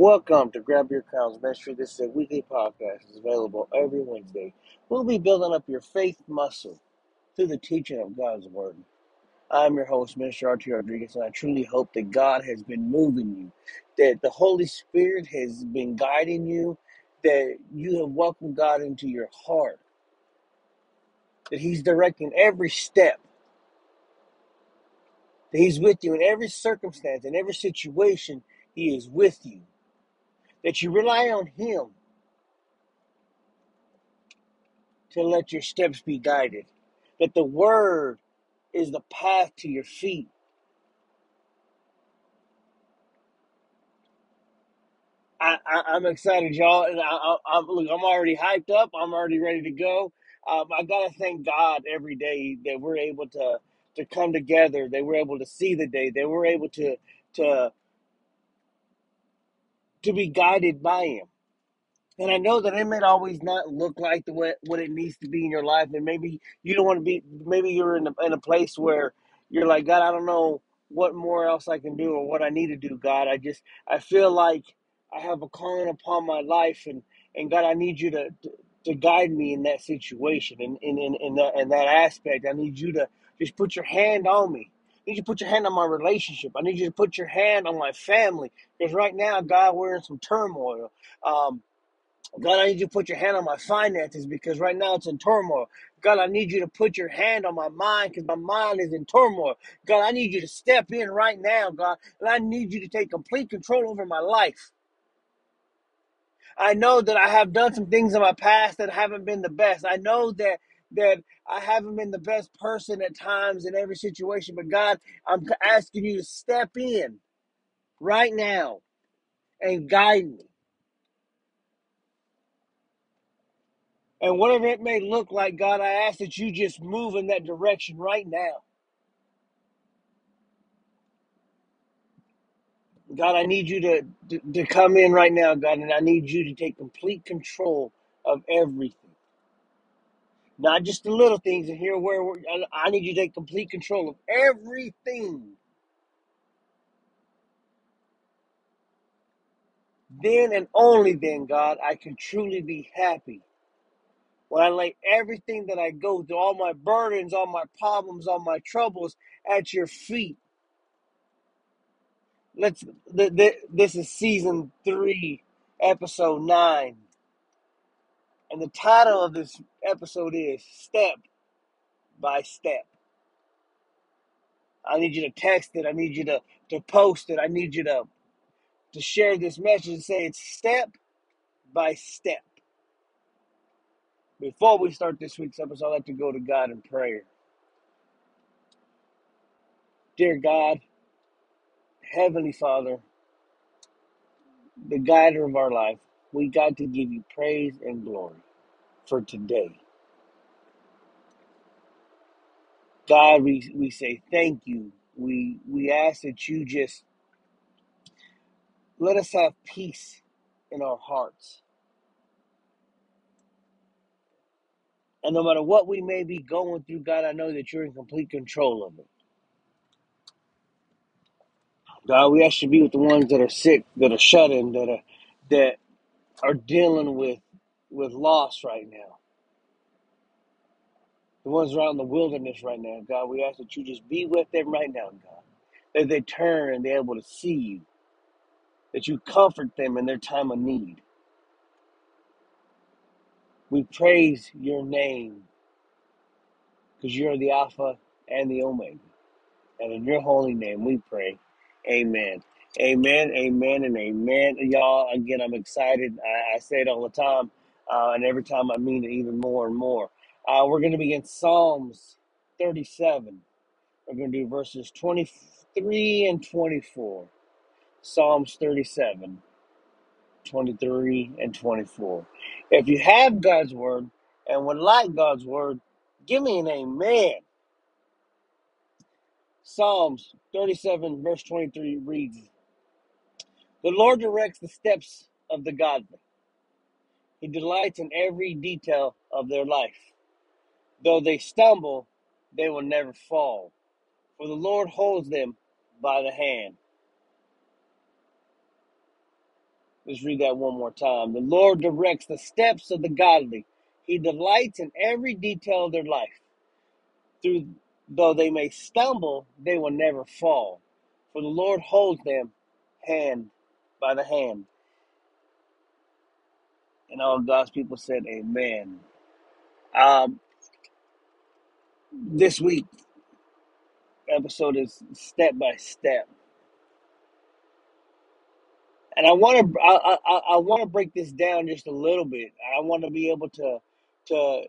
Welcome to Grab Your Crowns Ministry. This is a weekly podcast. It's available every Wednesday. We'll be building up your faith muscle through the teaching of God's Word. I'm your host, Minister R.T. Rodriguez, and I truly hope that God has been moving you, that the Holy Spirit has been guiding you, that you have welcomed God into your heart, that He's directing every step, that He's with you in every circumstance, in every situation. He is with you, that you rely on Him to let your steps be guided, that the Word is the path to your feet. I, I, I'm excited, y'all, and I, I'm look. I'm already hyped up. I'm already ready to go. Um, I gotta thank God every day that we're able to to come together. That we're able to see the day. That we're able to to to be guided by Him. And I know that it may always not look like the way what it needs to be in your life, and maybe you don't want to be. Maybe you're in a, in a place where you're like, God, I don't know what more else I can do or what I need to do. God, I just I feel like I have a calling upon my life, and and God, I need you to to, to guide me in that situation, and in, in in that in that aspect, I need you to just put your hand on me. Need you to put your hand on my relationship. I need you to put your hand on my family. Because right now, God, we're in some turmoil. Um, God, I need you to put your hand on my finances because right now it's in turmoil. God, I need you to put your hand on my mind because my mind is in turmoil. God, I need you to step in right now, God, and I need you to take complete control over my life. I know that I have done some things in my past that haven't been the best. I know that that I haven't been the best person at times in every situation, but God, I'm asking you to step in right now and guide me. And whatever it may look like, God, I ask that you just move in that direction right now. God, I need you to, to, to come in right now, God, and I need you to take complete control of everything. Not just the little things and here where I I need you to take complete control of everything. Then and only then, God, I can truly be happy. When I lay everything that I go through, all my burdens, all my problems, all my troubles at your feet let's th- th- this is season three episode nine and the title of this episode is step by step. I need you to text it. I need you to to post it. I need you to to share this message and say it's step by step. Before we start this week's episode i'd like to go to god in prayer. Dear god heavenly father the guider of our life we got to give you praise and glory for today God, we, we say thank you. We we ask that you just let us have peace in our hearts. And no matter what we may be going through, God, I know that you're in complete control of it. God, we ask you to be with the ones that are sick, that are shut in, that are that are dealing with with loss right now. The ones around the wilderness right now, God, we ask that you just be with them right now, God. That they turn and they're able to see you. That you comfort them in their time of need. We praise your name because you're the Alpha and the Omega. And in your holy name we pray. Amen. Amen, amen, and amen. Y'all, again, I'm excited. I, I say it all the time, uh, and every time I mean it even more and more. Uh, we're going to be in Psalms 37. We're going to do verses 23 and 24. Psalms 37, 23 and 24. If you have God's word and would like God's word, give me an amen. Psalms 37, verse 23 reads The Lord directs the steps of the godly, He delights in every detail of their life. Though they stumble, they will never fall, for the Lord holds them by the hand. Let's read that one more time. The Lord directs the steps of the godly. He delights in every detail of their life. Through though they may stumble, they will never fall. For the Lord holds them hand by the hand. And all God's people said, Amen. Um, this week episode is step by step, and I want to I, I, I want to break this down just a little bit. I want to be able to to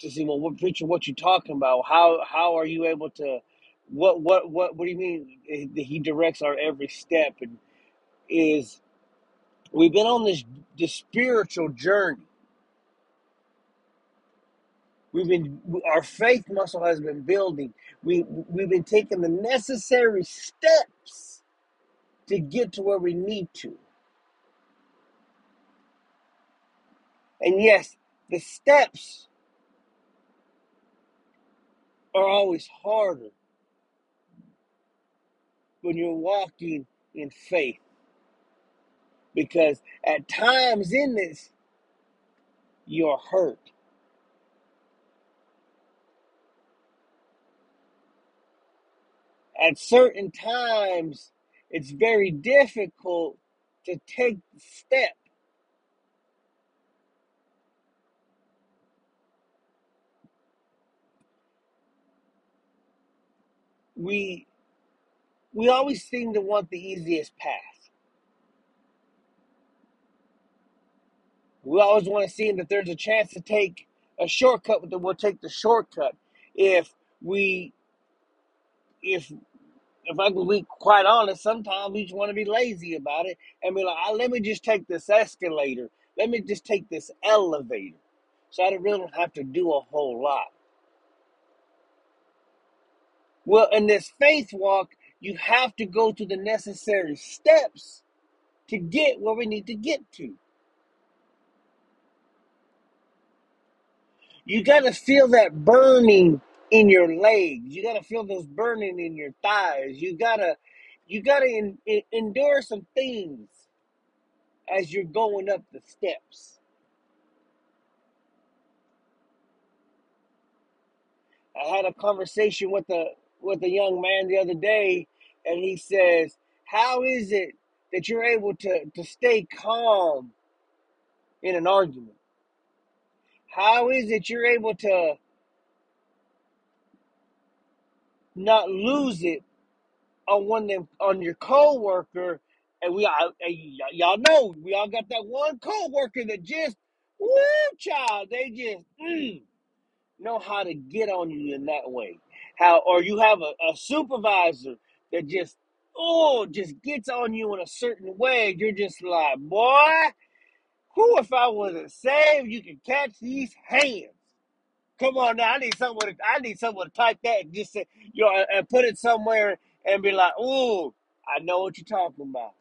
to see well, what preacher, what you talking about? How how are you able to? What what what what do you mean? He directs our every step, and is we've been on this this spiritual journey. We've been our faith muscle has been building. We we've been taking the necessary steps to get to where we need to. And yes, the steps are always harder when you're walking in faith because at times in this you're hurt. At certain times it's very difficult to take the step. We we always seem to want the easiest path. We always want to see that there's a chance to take a shortcut, but then we'll take the shortcut. If we if if I can be quite honest, sometimes we just want to be lazy about it and be like, "Ah, let me just take this escalator. Let me just take this elevator. So I don't really don't have to do a whole lot. Well, in this faith walk, you have to go through the necessary steps to get where we need to get to. You got to feel that burning in your legs. You got to feel those burning in your thighs. You got to you got to en- en- endure some things as you're going up the steps. I had a conversation with a with a young man the other day, and he says, "How is it that you're able to to stay calm in an argument? How is it you're able to not lose it on one them on your coworker?" And we all, y'all know, we all got that one coworker that just, woo, child, they just. Mm, know how to get on you in that way. How or you have a, a supervisor that just oh just gets on you in a certain way. You're just like, boy, who if I wasn't saved, you can catch these hands. Come on now, I need someone to I need someone to type that and just say, you know, and put it somewhere and be like, ooh, I know what you're talking about.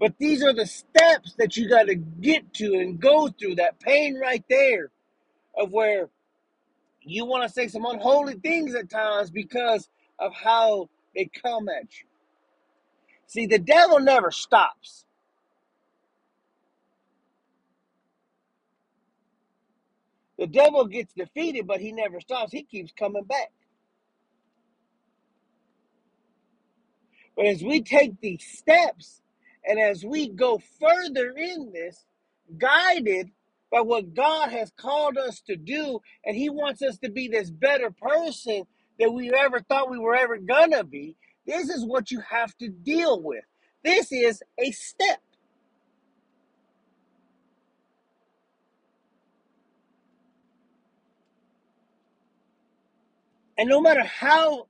But these are the steps that you got to get to and go through that pain right there of where You want to say some unholy things at times because of how they come at you. See, the devil never stops. The devil gets defeated, but he never stops. He keeps coming back. But as we take these steps and as we go further in this, guided by what God has called us to do, and He wants us to be this better person that we ever thought we were ever gonna be, this is what you have to deal with. This is a step. And no matter how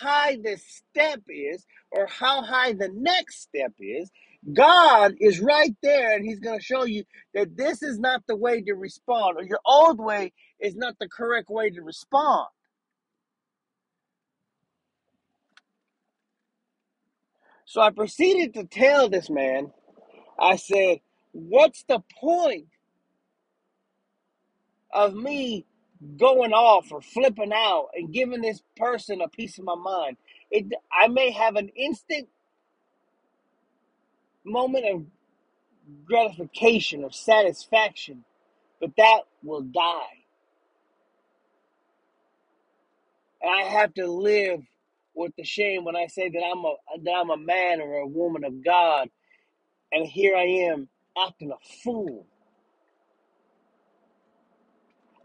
high the step is or how high the next step is, God is right there and He's going to show you that this is not the way to respond or your old way is not the correct way to respond. So I proceeded to tell this man, I said, What's the point of me going off or flipping out and giving this person a piece of my mind? It, I may have an instant moment of gratification or satisfaction, but that will die. And I have to live with the shame when I say that I'm a that I'm a man or a woman of God, and here I am acting a fool.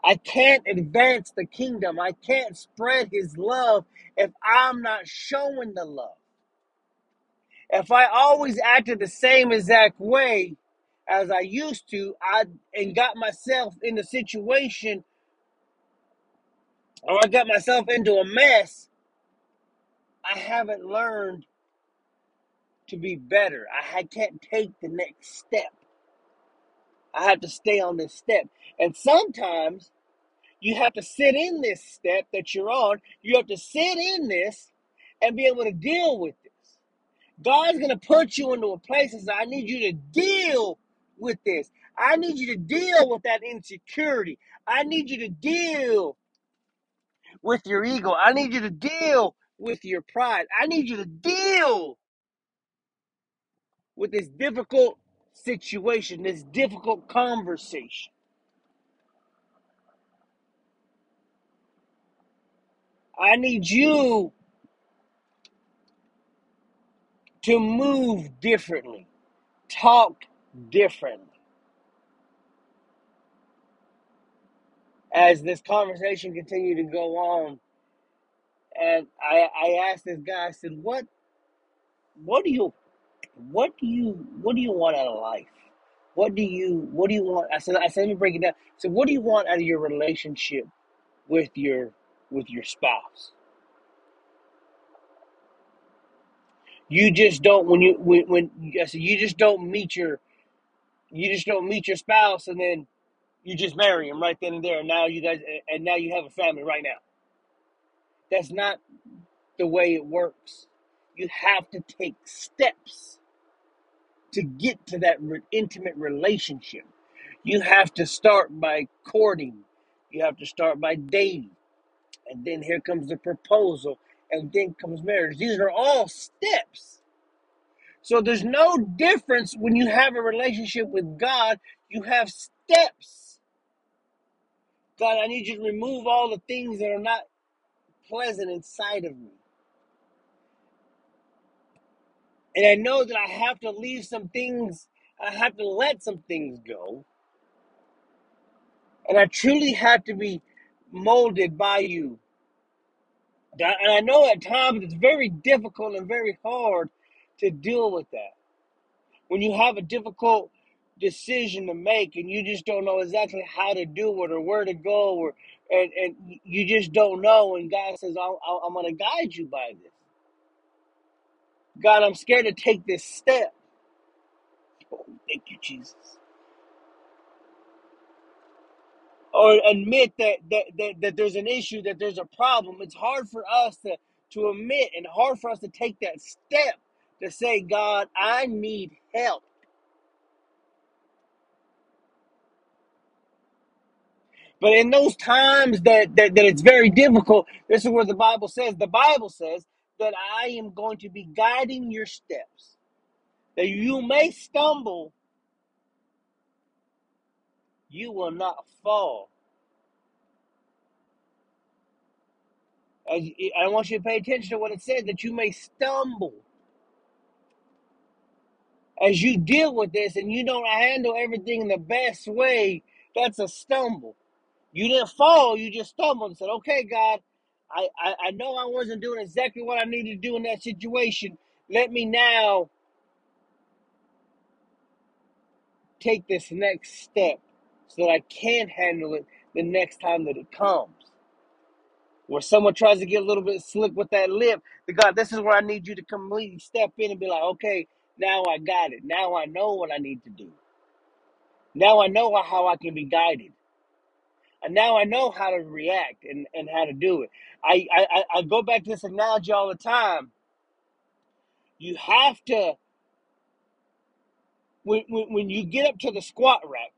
I can't advance the kingdom. I can't spread his love if I'm not showing the love. If I always acted the same exact way as I used to, I and got myself in a situation or I got myself into a mess, I haven't learned to be better. I can't take the next step. I have to stay on this step. And sometimes you have to sit in this step that you're on. You have to sit in this and be able to deal with this. God's going to put you into a place say, I need you to deal with this. I need you to deal with that insecurity. I need you to deal with your ego. I need you to deal with your pride. I need you to deal with this difficult situation, this difficult conversation. I need you to move differently, talk differently. As this conversation continued to go on, and I, I asked this guy, I said, "What, what do you, what do you, what do you want out of life? What do you, what do you want?" I said, "I said, let me break it down. So, what do you want out of your relationship with your, with your spouse? You just don't when you when, when I said you just don't meet your, you just don't meet your spouse, and then you just marry him right then and there, and now you guys, and now you have a family right now. That's not the way it works. You have to take steps to get to that intimate relationship. You have to start by courting. You have to start by dating. And then here comes the proposal. And then comes marriage. These are all steps. So there's no difference when you have a relationship with God. You have steps. God, I need you to remove all the things that are not pleasant inside of me. And I know that I have to leave some things, I have to let some things go. And I truly have to be molded by you. And I know at times it's very difficult and very hard to deal with that. When you have a difficult decision to make and you just don't know exactly how to do it or where to go or and, and you just don't know and God says I'm, I'm going to guide you by this. God, I'm scared to take this step. Oh, thank you, Jesus. Or admit that, that that that there's an issue, that there's a problem. It's hard for us to to admit and hard for us to take that step to say, God, I need help. But in those times that, that that it's very difficult, this is where the Bible says, the Bible says that I am going to be guiding your steps. That you may stumble, you will not fall. As, I want you to pay attention to what it says, that you may stumble. as you deal with this and you don't handle everything in the best way, that's a stumble. You didn't fall, you just stumbled and said, Okay, God, I, I, I know I wasn't doing exactly what I needed to do in that situation. Let me now take this next step so that I can handle it the next time that it comes. Where someone tries to get a little bit slick with that lip, the God, this is where I need you to completely step in and be like, okay, now I got it. Now I know what I need to do. Now I know how I can be guided. And now I know how to react and, and how to do it. I, I, I go back to this analogy all the time. You have to, when, when, when you get up to the squat rack,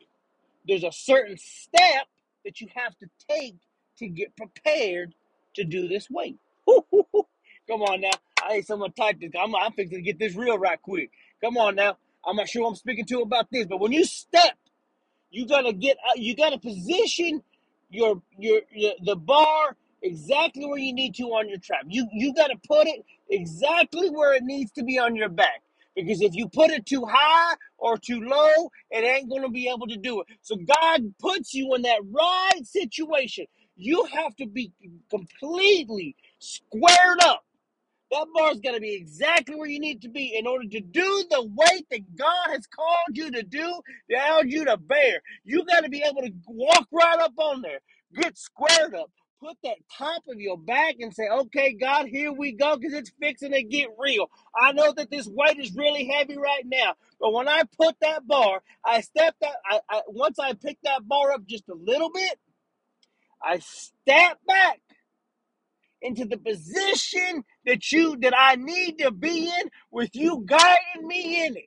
there's a certain step that you have to take to get prepared to do this weight. Come on now. I need someone type this. I'm, I'm fixing to get this real right quick. Come on now. I'm not sure I'm speaking to about this, but when you step you gotta get uh, you gotta position your, your your the bar exactly where you need to on your trap. You you gotta put it exactly where it needs to be on your back. Because if you put it too high or too low, it ain't gonna be able to do it. So God puts you in that right situation. You have to be completely squared up that bar's got to be exactly where you need to be in order to do the weight that God has called you to do, allowed you to bear. You got to be able to walk right up on there, get squared up, put that top of your back and say, okay, God, here we go, because it's fixing to get real. I know that this weight is really heavy right now, but when I put that bar, I step that, I, I once I pick that bar up just a little bit, I step back into the position that you that I need to be in with you guiding me in it.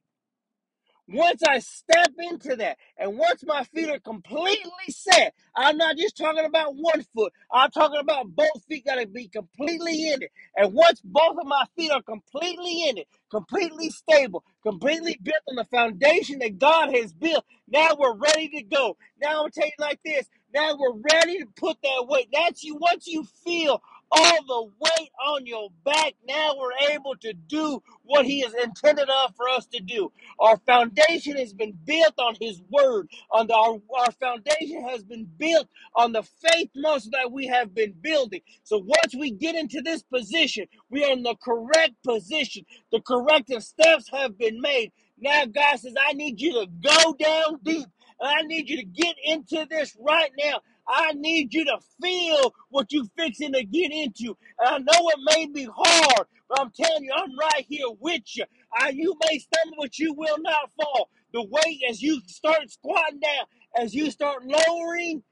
Once I step into that, and once my feet are completely set, I'm not just talking about one foot, I'm talking about both feet got to be completely in it. And once both of my feet are completely in it, completely stable, completely built on the foundation that God has built, now we're ready to go. Now I'm gonna tell you like this. Now we're ready to put that weight. That's you. Once you feel all the weight on your back, now we're able to do what He has intended of for us to do. Our foundation has been built on His Word. On the, our, our foundation has been built on the faith muscle that we have been building. So once we get into this position, we are in the correct position. The corrective steps have been made. Now God says, I need you to go down deep. And I need you to get into this right now. I need you to feel what you're fixing to get into. And I know it may be hard, but I'm telling you, I'm right here with you. I, you may stumble, but you will not fall. The weight as you start squatting down, as you start lowering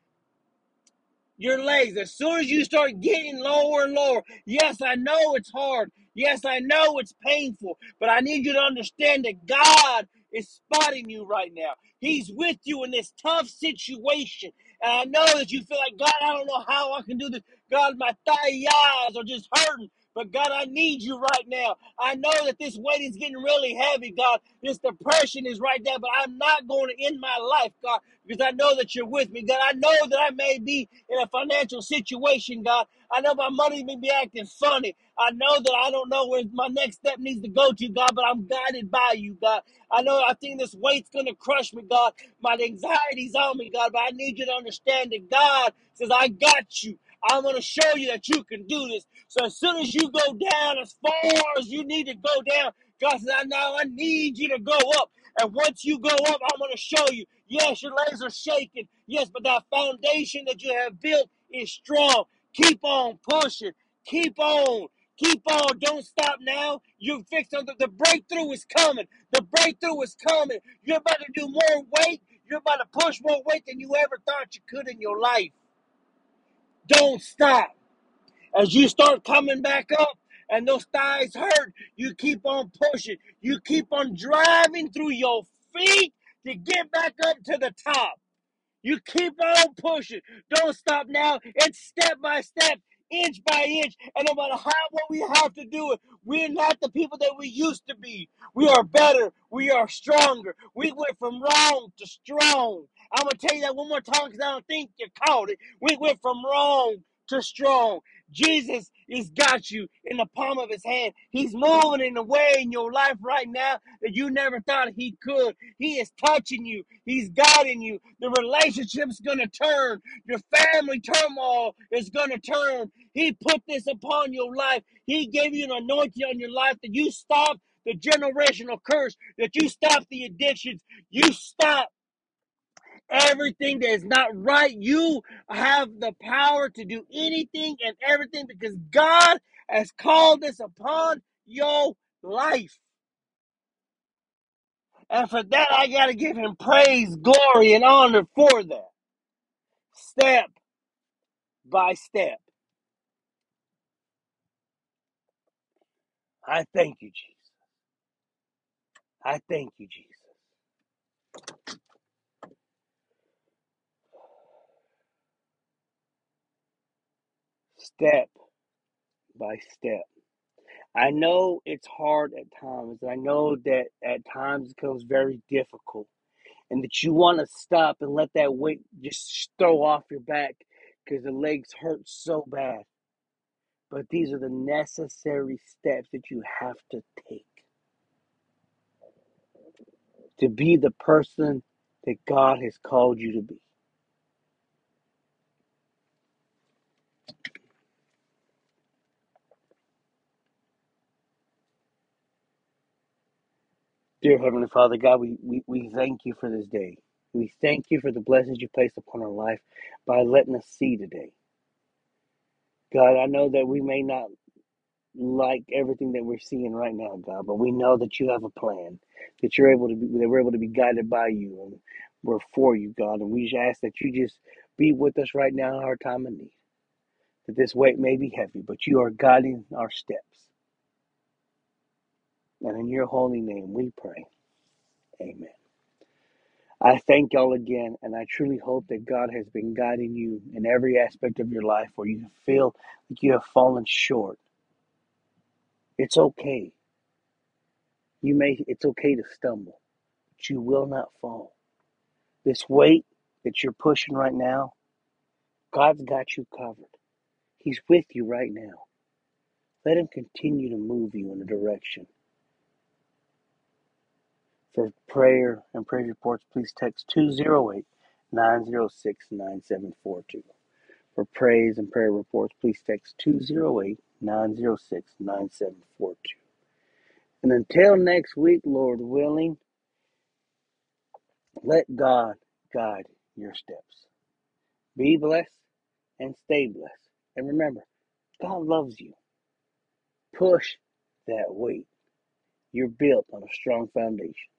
your legs, as soon as you start getting lower and lower, yes, I know it's hard. Yes, I know it's painful, but I need you to understand that God is spotting you right now. He's with you in this tough situation. And I know that you feel like, God, I don't know how I can do this. God, my thighs are just hurting. But God, I need you right now. I know that this weight is getting really heavy, God. This depression is right there, but I'm not going to end my life, God, because I know that you're with me, God. I know that I may be in a financial situation, God. I know my money may be acting funny. I know that I don't know where my next step needs to go to, God, but I'm guided by you, God. I know I think this weight's going to crush me, God. My anxiety's on me, God, but I need you to understand that God says, I got you. I'm going to show you that you can do this. So as soon as you go down as far as you need to go down, God says, I now I need you to go up. And once you go up, I'm going to show you. Yes, your legs are shaking. Yes, but that foundation that you have built is strong. Keep on pushing. Keep on. Keep on. Don't stop now. You're fixed on the, the breakthrough is coming. The breakthrough is coming. You're about to do more weight. You're about to push more weight than you ever thought you could in your life. Don't stop. As you start coming back up and those thighs hurt, you keep on pushing. You keep on driving through your feet to get back up to the top. You keep on pushing. Don't stop now. It's step by step, inch by inch. And no matter how what we have to do it, we're not the people that we used to be. We are better. We are stronger. We went from wrong to strong. I'm gonna tell you that one more time because I don't think you caught it. We went from wrong to strong. Jesus has got you in the palm of his hand. He's moving in a way in your life right now that you never thought he could. He is touching you. He's guiding you. The relationship's going to turn. Your family turmoil is going to turn. He put this upon your life. He gave you an anointing on your life that you stop the generational curse, that you stop the addictions. You stop everything that is not right. You have the power to do anything and everything because God has called this upon your life. And for that, I got to give him praise, glory, and honor for that. Step by step. I thank you, Jesus. I thank you, Jesus. Step by step. I know it's hard at times. I know that at times it becomes very difficult and that you want to stop and let that weight just throw off your back because the legs hurt so bad. But these are the necessary steps that you have to take to be the person that God has called you to be. Dear Heavenly Father, God, we, we, we thank you for this day. We thank you for the blessings you placed upon our life by letting us see today. God, I know that we may not like everything that we're seeing right now, God, but we know that you have a plan, that you're able to be, that we're able to be guided by you, and we're for you, God. And we just ask that you just be with us right now in our time of need. That this weight may be heavy, but you are guiding our steps. And in your holy name we pray. Amen. I thank y'all again, and I truly hope that God has been guiding you in every aspect of your life where you feel like you have fallen short. It's okay. You may it's okay to stumble, but you will not fall. This weight that you're pushing right now, God's got you covered. He's with you right now. Let him continue to move you in a direction. For prayer and prayer reports, please text 208 906 9742. For praise and prayer reports, please text 208 906 9742. And until next week, Lord willing, let God guide your steps. Be blessed and stay blessed. And remember, God loves you. Push that weight. You're built on a strong foundation.